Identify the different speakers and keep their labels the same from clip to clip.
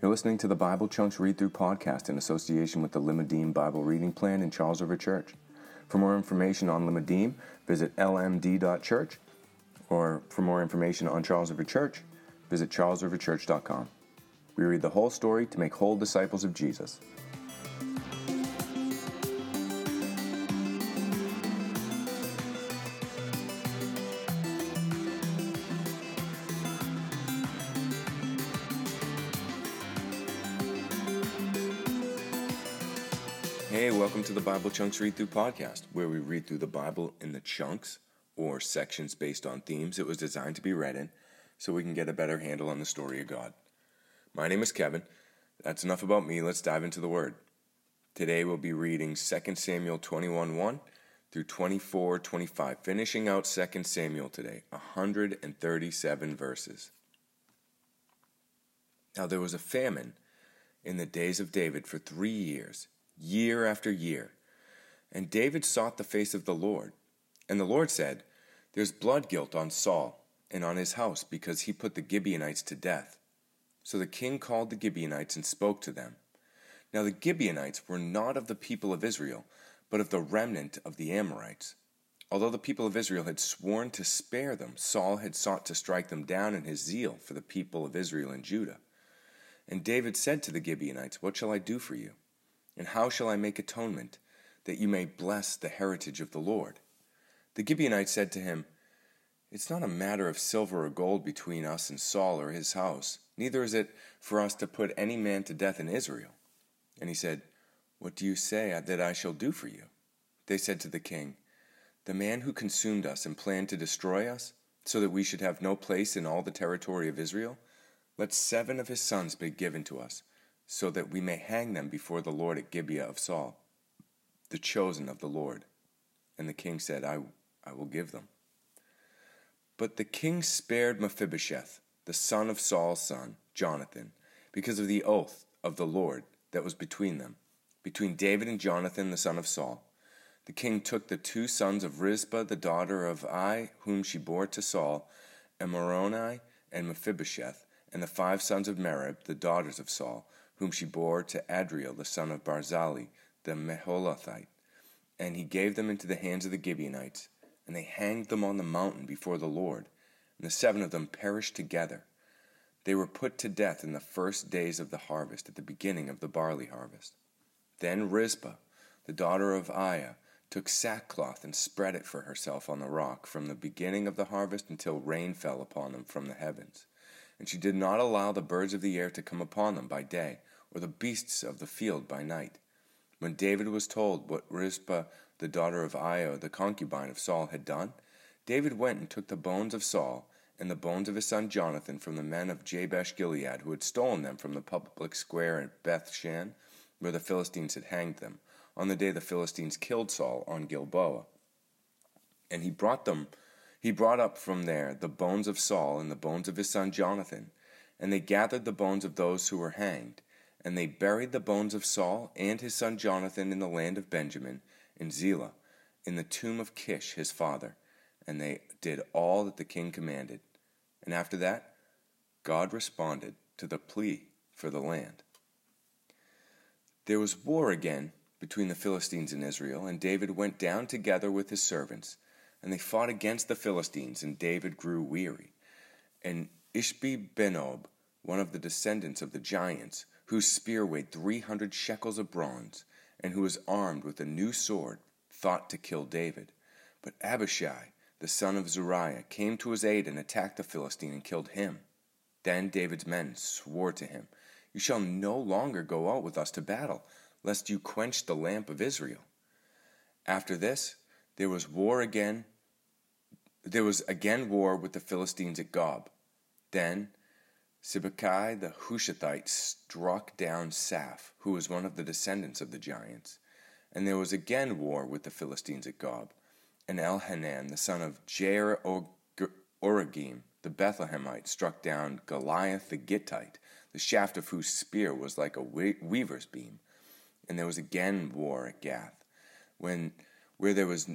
Speaker 1: You're listening to the Bible Chunks Read Through podcast in association with the Limmudim Bible Reading Plan in Charles River Church. For more information on Limmudim, visit lmd.church, or for more information on Charles River Church, visit charlesriverchurch.com. We read the whole story to make whole disciples of Jesus. Bible Chunks Read Through podcast, where we read through the Bible in the chunks or sections based on themes it was designed to be read in so we can get a better handle on the story of God. My name is Kevin. That's enough about me. Let's dive into the Word. Today we'll be reading 2 Samuel 21 1 through 24 25, finishing out 2 Samuel today, 137 verses. Now there was a famine in the days of David for three years year after year. And David sought the face of the Lord. And the Lord said, There's blood guilt on Saul and on his house because he put the Gibeonites to death. So the king called the Gibeonites and spoke to them. Now the Gibeonites were not of the people of Israel, but of the remnant of the Amorites. Although the people of Israel had sworn to spare them, Saul had sought to strike them down in his zeal for the people of Israel and Judah. And David said to the Gibeonites, What shall I do for you? And how shall I make atonement, that you may bless the heritage of the Lord? The Gibeonites said to him, It's not a matter of silver or gold between us and Saul or his house, neither is it for us to put any man to death in Israel. And he said, What do you say that I shall do for you? They said to the king, The man who consumed us and planned to destroy us, so that we should have no place in all the territory of Israel, let seven of his sons be given to us so that we may hang them before the Lord at Gibeah of Saul, the chosen of the Lord. And the king said, I, I will give them. But the king spared Mephibosheth, the son of Saul's son, Jonathan, because of the oath of the Lord that was between them, between David and Jonathan, the son of Saul. The king took the two sons of Rizpah, the daughter of Aiah, whom she bore to Saul, and Armoni and Mephibosheth, and the five sons of Merab, the daughters of Saul, whom she bore to Adriel the son of Barzillai the Meholathite. And he gave them into the hands of the Gibeonites, and they hanged them on the mountain before the Lord. And the seven of them perished together. They were put to death in the first days of the harvest, at the beginning of the barley harvest. Then Rizpah, the daughter of Aiah, took sackcloth and spread it for herself on the rock from the beginning of the harvest until rain fell upon them from the heavens. And she did not allow the birds of the air to come upon them by day, or the beasts of the field by night. When David was told what Rizpah, the daughter of Aiah, the concubine of Saul, had done, David went and took the bones of Saul and the bones of his son Jonathan from the men of Jabesh Gilead, who had stolen them from the public square at Beth Shan, where the Philistines had hanged them, on the day the Philistines killed Saul on Gilboa. And he brought them he brought up from there the bones of Saul and the bones of his son Jonathan, and they gathered the bones of those who were hanged, and they buried the bones of Saul and his son Jonathan in the land of Benjamin, in Zelah, in the tomb of Kish his father. And they did all that the king commanded. And after that, God responded to the plea for the land. There was war again between the Philistines and Israel, and David went down together with his servants, and they fought against the Philistines, and David grew weary. And Ishbi Benob, one of the descendants of the giants, whose spear weighed three hundred shekels of bronze, and who was armed with a new sword, thought to kill David. But Abishai, the son of Zeruiah, came to his aid and attacked the Philistine and killed him. Then David's men swore to him, You shall no longer go out with us to battle, lest you quench the lamp of Israel. After this, there was war again. There was again war with the Philistines at Gob. Then Sibbecai the Hushathite struck down Saph, who was one of the descendants of the giants. And there was again war with the Philistines at Gob. And Elhanan, the son of Jair Oragim, the Bethlehemite, struck down Goliath the Gittite, the shaft of whose spear was like a weaver's beam. And there was again war at Gath, when where there was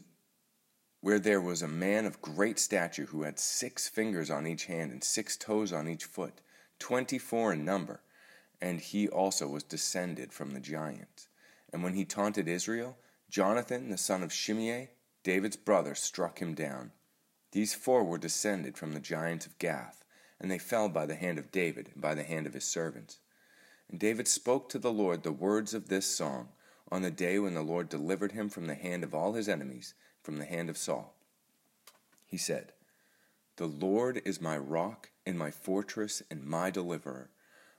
Speaker 1: where there was a man of great stature who had six fingers on each hand and six toes on each foot twenty four in number, and he also was descended from the giant. And when he taunted Israel, Jonathan, the son of Shimei, David's brother, struck him down. These four were descended from the giants of Gath, and they fell by the hand of David and by the hand of his servants. And David spoke to the Lord the words of this song on the day when the Lord delivered him from the hand of all his enemies, from the hand of Saul. He said, The Lord is my rock and my fortress and my deliverer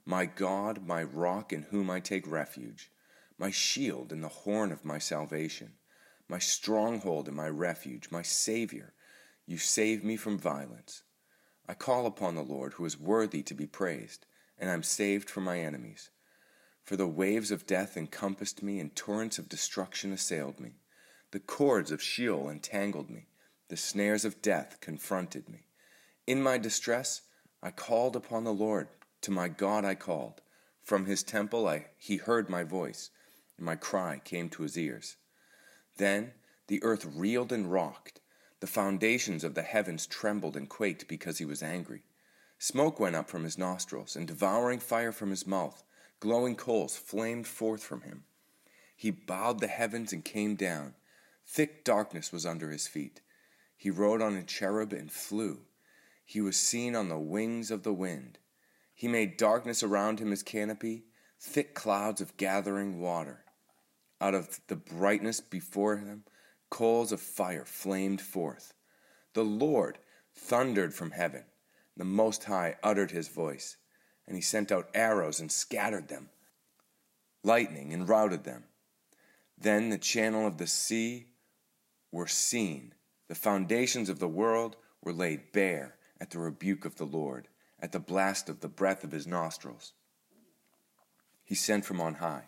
Speaker 1: my God, my rock in whom I take refuge, my shield and the horn of my salvation, my stronghold and my refuge, my Savior, you save me from violence. I call upon the Lord, who is worthy to be praised, and I am saved from my enemies. For the waves of death encompassed me, and torrents of destruction assailed me. The cords of Sheol entangled me, the snares of death confronted me. In my distress, I called upon the Lord. To my God I called. From his temple I, he heard my voice, and my cry came to his ears. Then the earth reeled and rocked. The foundations of the heavens trembled and quaked because he was angry. Smoke went up from his nostrils, and devouring fire from his mouth. Glowing coals flamed forth from him. He bowed the heavens and came down. Thick darkness was under his feet. He rode on a cherub and flew. He was seen on the wings of the wind. He made darkness around him his canopy, thick clouds of gathering water. Out of the brightness before him, coals of fire flamed forth. The Lord thundered from heaven. The Most High uttered his voice, and he sent out arrows and scattered them, lightning and routed them. Then the channel of the sea were seen. The foundations of the world were laid bare at the rebuke of the Lord at the blast of the breath of his nostrils. He sent from on high.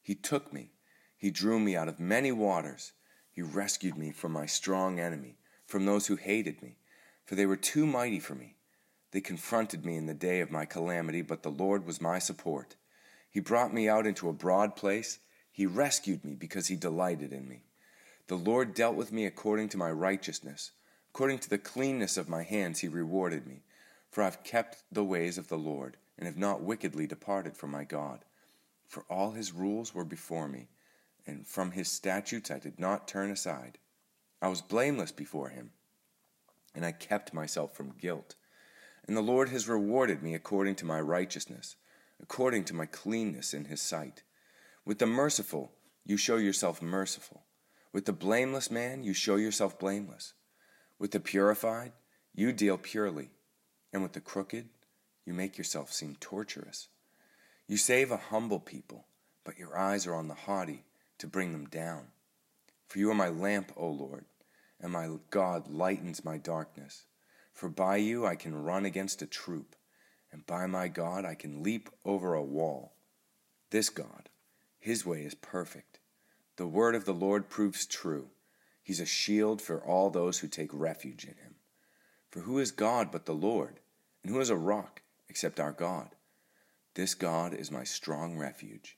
Speaker 1: He took me. He drew me out of many waters. He rescued me from my strong enemy, from those who hated me, for they were too mighty for me. They confronted me in the day of my calamity, but the Lord was my support. He brought me out into a broad place. He rescued me because he delighted in me. The Lord dealt with me according to my righteousness. According to the cleanness of my hands, he rewarded me. For I have kept the ways of the Lord, and have not wickedly departed from my God. For all his rules were before me, and from his statutes I did not turn aside. I was blameless before him, and I kept myself from guilt. And the Lord has rewarded me according to my righteousness, according to my cleanness in his sight. With the merciful, you show yourself merciful. With the blameless man, you show yourself blameless. With the purified, you deal purely and with the crooked, you make yourself seem torturous. You save a humble people, but your eyes are on the haughty to bring them down. For you are my lamp, O Lord, and my God lightens my darkness. For by you I can run against a troop, and by my God I can leap over a wall. This God, his way is perfect. The word of the Lord proves true. He's a shield for all those who take refuge in him. For who is God but the Lord? And who is a rock except our God? This God is my strong refuge,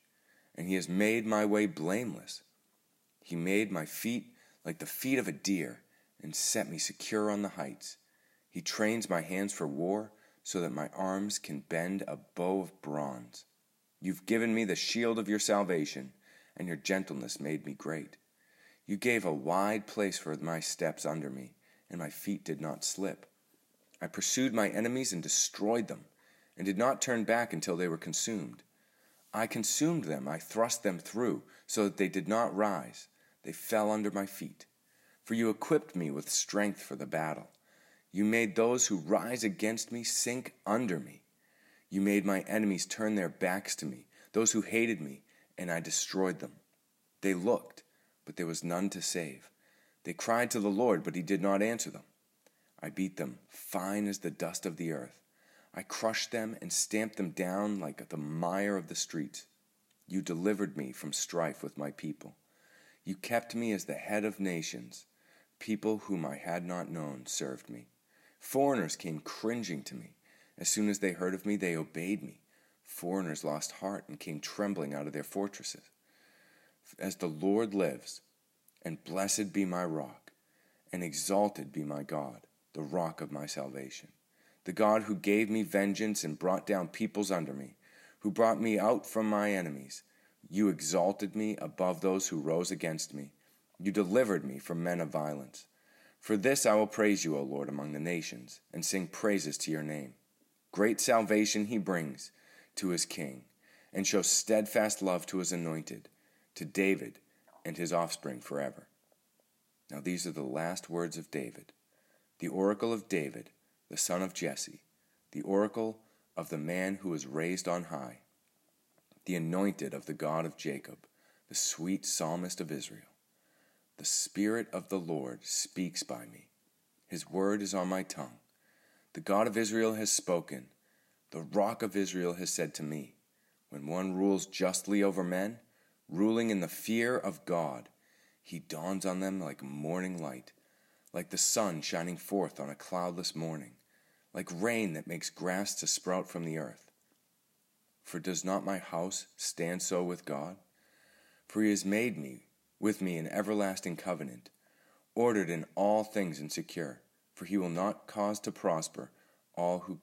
Speaker 1: and he has made my way blameless. He made my feet like the feet of a deer and set me secure on the heights. He trains my hands for war so that my arms can bend a bow of bronze. You've given me the shield of your salvation, and your gentleness made me great. You gave a wide place for my steps under me, and my feet did not slip. I pursued my enemies and destroyed them, and did not turn back until they were consumed. I consumed them, I thrust them through, so that they did not rise. They fell under my feet. For you equipped me with strength for the battle. You made those who rise against me sink under me. You made my enemies turn their backs to me, those who hated me, and I destroyed them. They looked, but there was none to save. They cried to the Lord, but he did not answer them. I beat them fine as the dust of the earth. I crushed them and stamped them down like the mire of the streets. You delivered me from strife with my people. You kept me as the head of nations. People whom I had not known served me. Foreigners came cringing to me. As soon as they heard of me, they obeyed me. Foreigners lost heart and came trembling out of their fortresses. As the Lord lives, and blessed be my rock, and exalted be my God the rock of my salvation, the God who gave me vengeance and brought down peoples under me, who brought me out from my enemies. You exalted me above those who rose against me. You delivered me from men of violence. For this I will praise you, O Lord, among the nations, and sing praises to your name. Great salvation he brings to his king, and shows steadfast love to his anointed, to David and his offspring forever. Now these are the last words of David, the oracle of David, the son of Jesse, the oracle of the man who was raised on high, the anointed of the God of Jacob, the sweet psalmist of Israel. The Spirit of the Lord speaks by me. His word is on my tongue. The God of Israel has spoken. The rock of Israel has said to me, When one rules justly over men, ruling in the fear of God, he dawns on them like morning light, like the sun shining forth on a cloudless morning, like rain that makes grass to sprout from the earth. For does not my house stand so with God? For he has made me with me an everlasting covenant, ordered in all things and secure for he will not cause to prosper all who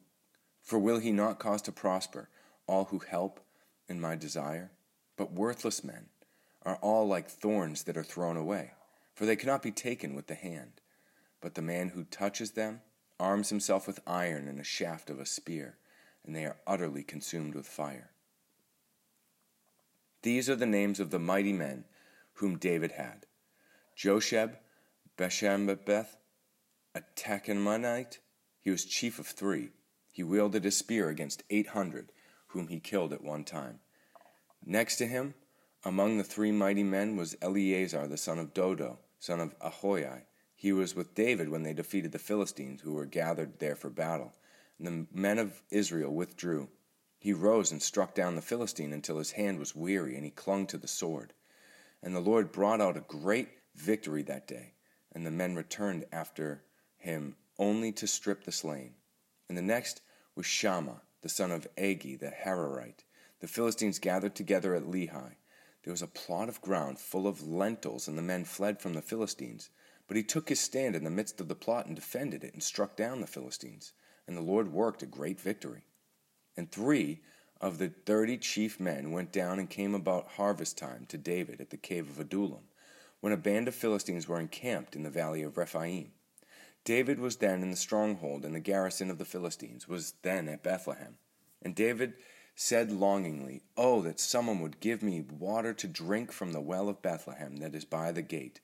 Speaker 1: for will he not cause to prosper all who help in my desire but worthless men are all like thorns that are thrown away for they cannot be taken with the hand but the man who touches them arms himself with iron and a shaft of a spear and they are utterly consumed with fire these are the names of the mighty men whom David had Josheb, Beth a Tahchemonite, he was chief of three. He wielded a spear against eight hundred, whom he killed at one time. Next to him, among the three mighty men, was Eleazar the son of Dodo, son of Ahohi. He was with David when they defeated the Philistines, who were gathered there for battle. And the men of Israel withdrew. He rose and struck down the Philistine until his hand was weary, and he clung to the sword. And the Lord brought out a great victory that day, and the men returned after him only to strip the slain. And the next was Shammah, the son of Agee the Hararite. The Philistines gathered together at Lehi. There was a plot of ground full of lentils, and the men fled from the Philistines. But he took his stand in the midst of the plot and defended it, and struck down the Philistines. And the Lord worked a great victory. And three of the thirty chief men went down and came about harvest time to David at the cave of Adullam, when a band of Philistines were encamped in the valley of Rephaim. David was then in the stronghold, and the garrison of the Philistines was then at Bethlehem. And David said longingly, Oh, that someone would give me water to drink from the well of Bethlehem that is by the gate.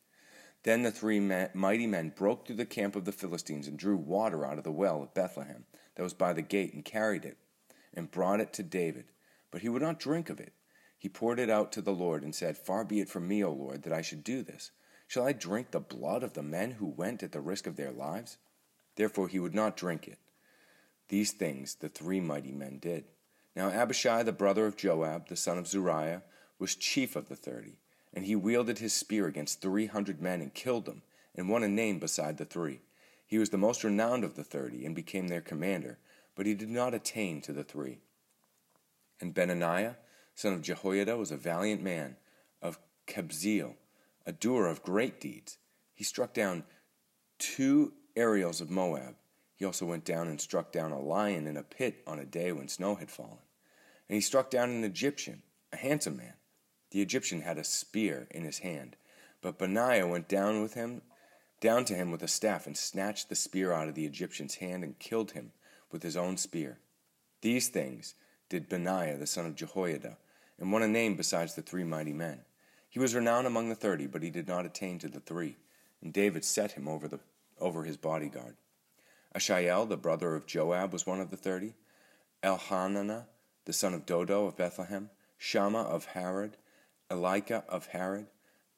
Speaker 1: Then the three mighty men broke through the camp of the Philistines and drew water out of the well of Bethlehem that was by the gate and carried it and brought it to David. But he would not drink of it. He poured it out to the Lord and said, Far be it from me, O Lord, that I should do this. Shall I drink the blood of the men who went at the risk of their lives? Therefore he would not drink it. These things the three mighty men did. Now Abishai, the brother of Joab, the son of Zeruiah, was chief of the thirty, and he wielded his spear against three hundred men and killed them, and won a name beside the three. He was the most renowned of the thirty, and became their commander, but he did not attain to the three. And Benaiah, son of Jehoiada, was a valiant man of Kabzeel, a doer of great deeds. He struck down two Ariels of Moab. He also went down and struck down a lion in a pit on a day when snow had fallen. And he struck down an Egyptian, a handsome man. The Egyptian had a spear in his hand, but Benaiah went down with him, down to him with a staff, and snatched the spear out of the Egyptian's hand and killed him with his own spear. These things did Benaiah the son of Jehoiada, and won a name besides the three mighty men. He was renowned among the thirty, but he did not attain to the three, and David set him over, the, over his bodyguard. Asahel, the brother of Joab, was one of the thirty. Elhanan, the son of Dodo of Bethlehem, Shammah of Harod, Elika of Harod,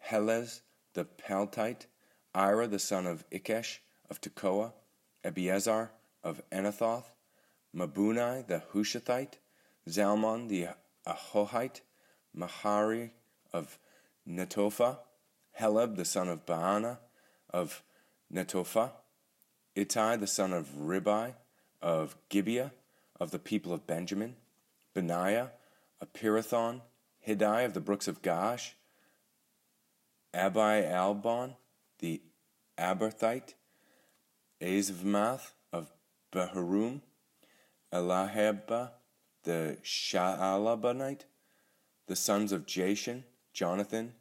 Speaker 1: Helez the Paltite, Ira the son of Ikkesh of Tekoa, Abiezer of Anathoth, Mebunnai the Hushathite, Zalmon the Ahohite, Maharai of Netophah, Heleb the son of Baanah of Netophah, Ittai the son of Ribai of Gibeah of the people of Benjamin, Benaiah of Pirathon, Hiddai of the brooks of Gaash, Abi Albon the Arbathite, Azmaveth of Bahurim, Eliahba the Shaalbonite, the sons of Jashen, Jonathan,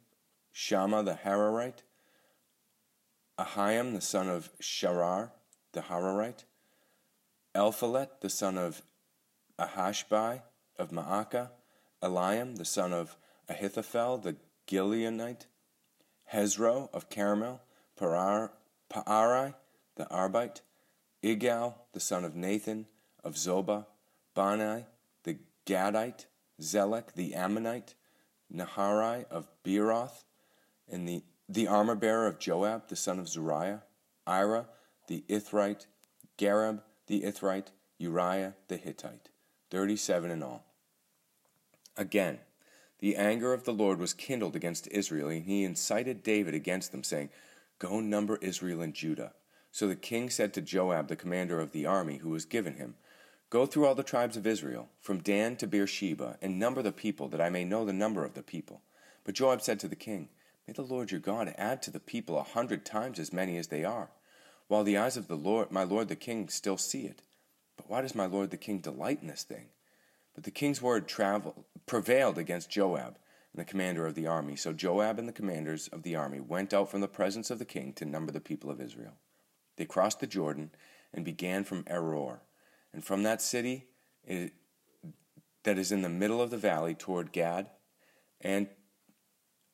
Speaker 1: Shammah the Hararite, Ahiam the son of Sharar the Hararite, Eliphelet the son of Ahashbai of Maacah, Eliam the son of Ahithophel the Gilonite, Hezro of Carmel, Parar, Paarai the Arbite, Igal the son of Nathan of Zobah, Bani the Gadite, Zelek the Ammonite, Naharai of Beeroth, and the, the armor bearer of Joab the son of Zeruiah, Ira the Ithrite, Gareb the Ithrite, Uriah the Hittite, thirty seven in all. Again, the anger of the Lord was kindled against Israel, and he incited David against them, saying, Go number Israel and Judah. So the king said to Joab, the commander of the army who was given him, Go through all the tribes of Israel, from Dan to Beersheba, and number the people, that I may know the number of the people. But Joab said to the king, May the Lord your God add to the people a hundred times as many as they are, while the eyes of the Lord, my lord the king, still see it. But why does my lord the king delight in this thing? But the king's word prevailed against Joab and the commander of the army. So Joab and the commanders of the army went out from the presence of the king to number the people of Israel. They crossed the Jordan and began from Aroer, and from that city it, that is in the middle of the valley toward Gad, and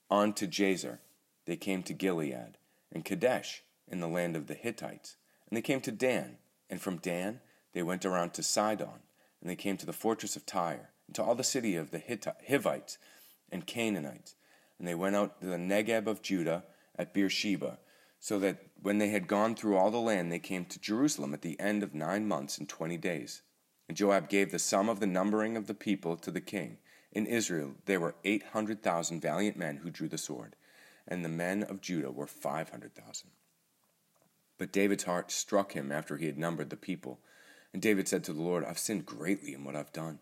Speaker 1: on to Jazer. They came to Gilead, and Kadesh in the land of the Hittites. And they came to Dan, and from Dan they went around to Sidon, and they came to the fortress of Tyre, and to all the city of the Hivites and Canaanites. And they went out to the Negeb of Judah at Beersheba, so that when they had gone through all the land, they came to Jerusalem at the end of nine months and twenty days. And Joab gave the sum of the numbering of the people to the king. In Israel there were eight hundred thousand valiant men who drew the sword, and the men of Judah were five hundred thousand. But David's heart struck him after he had numbered the people. And David said to the Lord, I've sinned greatly in what I've done.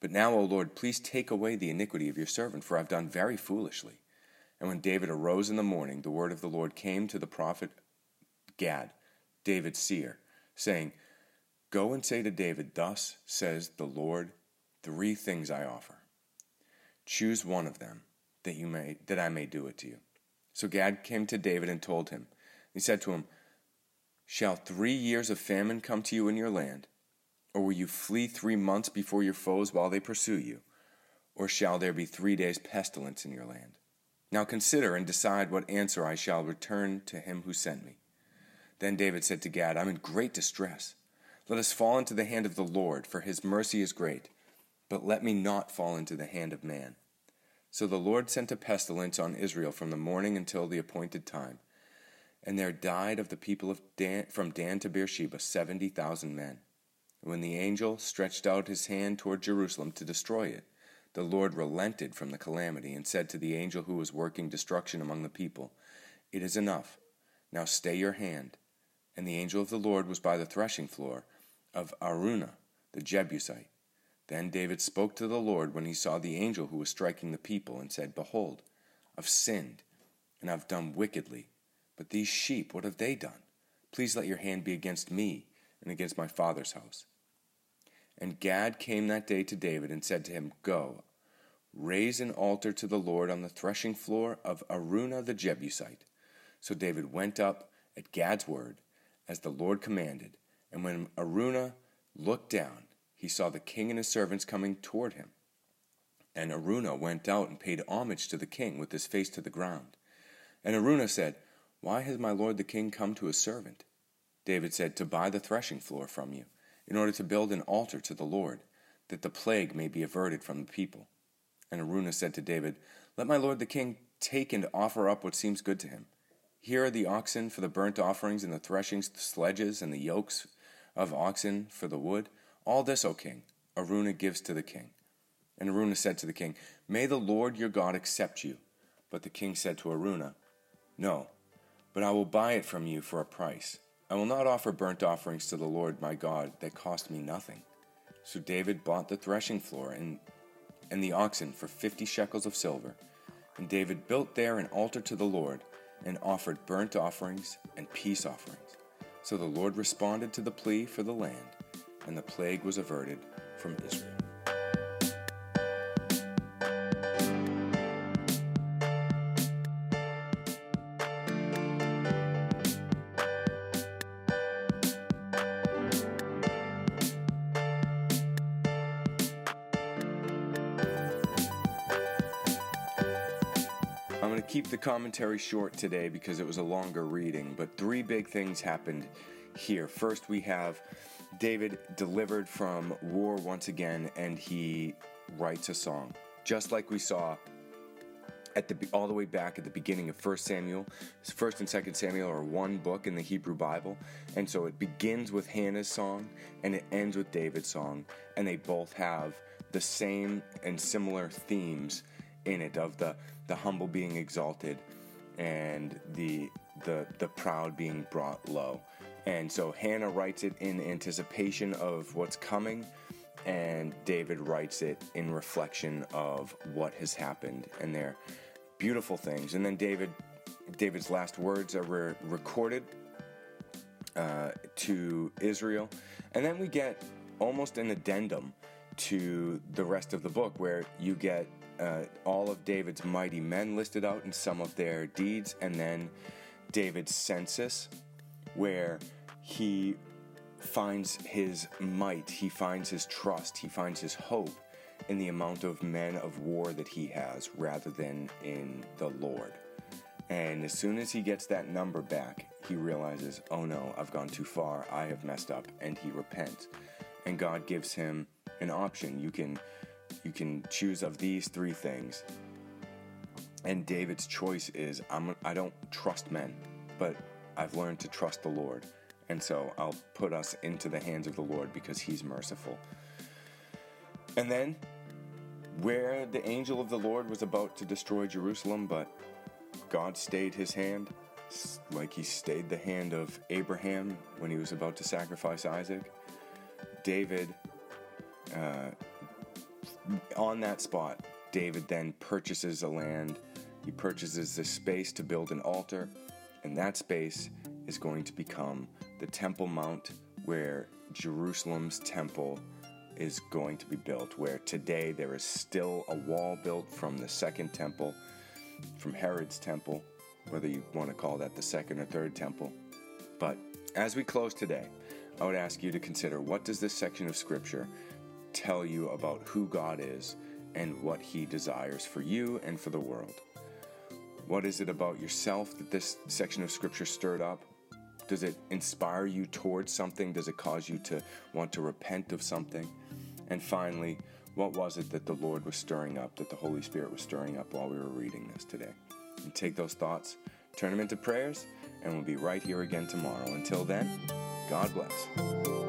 Speaker 1: But now, O Lord, please take away the iniquity of your servant, for I've done very foolishly. And when David arose in the morning, the word of the Lord came to the prophet Gad, David's seer, saying, Go and say to David, Thus says the Lord, three things I offer. Choose one of them, that you may that I may do it to you. So Gad came to David and told him. He said to him, Shall three years of famine come to you in your land? Or will you flee three months before your foes while they pursue you? Or shall there be three days' pestilence in your land? Now consider and decide what answer I shall return to him who sent me. Then David said to Gad, I'm in great distress. Let us fall into the hand of the Lord, for his mercy is great. But let me not fall into the hand of man. So the Lord sent a pestilence on Israel from the morning until the appointed time and there died of the people of Dan, from Dan to Beersheba seventy thousand men. When the angel stretched out his hand toward Jerusalem to destroy it, the Lord relented from the calamity and said to the angel who was working destruction among the people, It is enough. Now stay your hand. And the angel of the Lord was by the threshing floor of Araunah, the Jebusite. Then David spoke to the Lord when he saw the angel who was striking the people, and said, Behold, I've sinned, and I've done wickedly. But these sheep, what have they done? Please let your hand be against me and against my father's house. And Gad came that day to David and said to him, Go, raise an altar to the Lord on the threshing floor of Araunah the Jebusite. So David went up at Gad's word, as the Lord commanded. And when Araunah looked down, he saw the king and his servants coming toward him. And Araunah went out and paid homage to the king with his face to the ground. And Araunah said, why has my lord the king come to his servant? David said, To buy the threshing floor from you, in order to build an altar to the Lord, that the plague may be averted from the people. And Araunah said to David, Let my lord the king take and offer up what seems good to him. Here are the oxen for the burnt offerings, and the threshings, the sledges, and the yokes of oxen for the wood. All this, O king, Araunah gives to the king. And Araunah said to the king, May the Lord your God accept you. But the king said to Araunah, No, but I will buy it from you for a price. I will not offer burnt offerings to the Lord my God that cost me nothing. So David bought the threshing floor and, and the oxen for fifty shekels of silver. And David built there an altar to the Lord and offered burnt offerings and peace offerings. So the Lord responded to the plea for the land, and the plague was averted from Israel. Going to keep the commentary short today because it was a longer reading, but three big things happened here. First, we have David delivered from war once again, and he writes a song, just like we saw at the all the way back at the beginning of First Samuel. First and Second Samuel are one book in the Hebrew Bible, and so it begins with Hannah's song and it ends with David's song, and they both have the same and similar themes in it of the the humble being exalted and the the the proud being brought low. And so Hannah writes it in anticipation of what's coming and David writes it in reflection of what has happened and they're beautiful things. And then David David's last words are re- recorded uh, to Israel. And then we get almost an addendum to the rest of the book where you get uh, all of David's mighty men listed out and some of their deeds, and then David's census, where he finds his might, he finds his trust, he finds his hope in the amount of men of war that he has rather than in the Lord. And as soon as he gets that number back, he realizes, oh no, I've gone too far, I have messed up, and he repents. And God gives him an option. You can you can choose of these three things. And David's choice is I'm I don't trust men, but I've learned to trust the Lord. And so I'll put us into the hands of the Lord because he's merciful. And then where the angel of the Lord was about to destroy Jerusalem, but God stayed his hand, like he stayed the hand of Abraham when he was about to sacrifice Isaac. David uh, on that spot, David then purchases a land. He purchases this space to build an altar, and that space is going to become the Temple Mount where Jerusalem's temple is going to be built. Where today there is still a wall built from the second temple, from Herod's temple, whether you want to call that the second or third temple. But as we close today, I would ask you to consider what does this section of scripture tell you about who God is and what He desires for you and for the world. What is it about yourself that this section of Scripture stirred up? Does it inspire you towards something? Does it cause you to want to repent of something? And finally, what was it that the Lord was stirring up, that the Holy Spirit was stirring up while we were reading this today? And take those thoughts, turn them into prayers, and we'll be right here again tomorrow. Until then, God bless.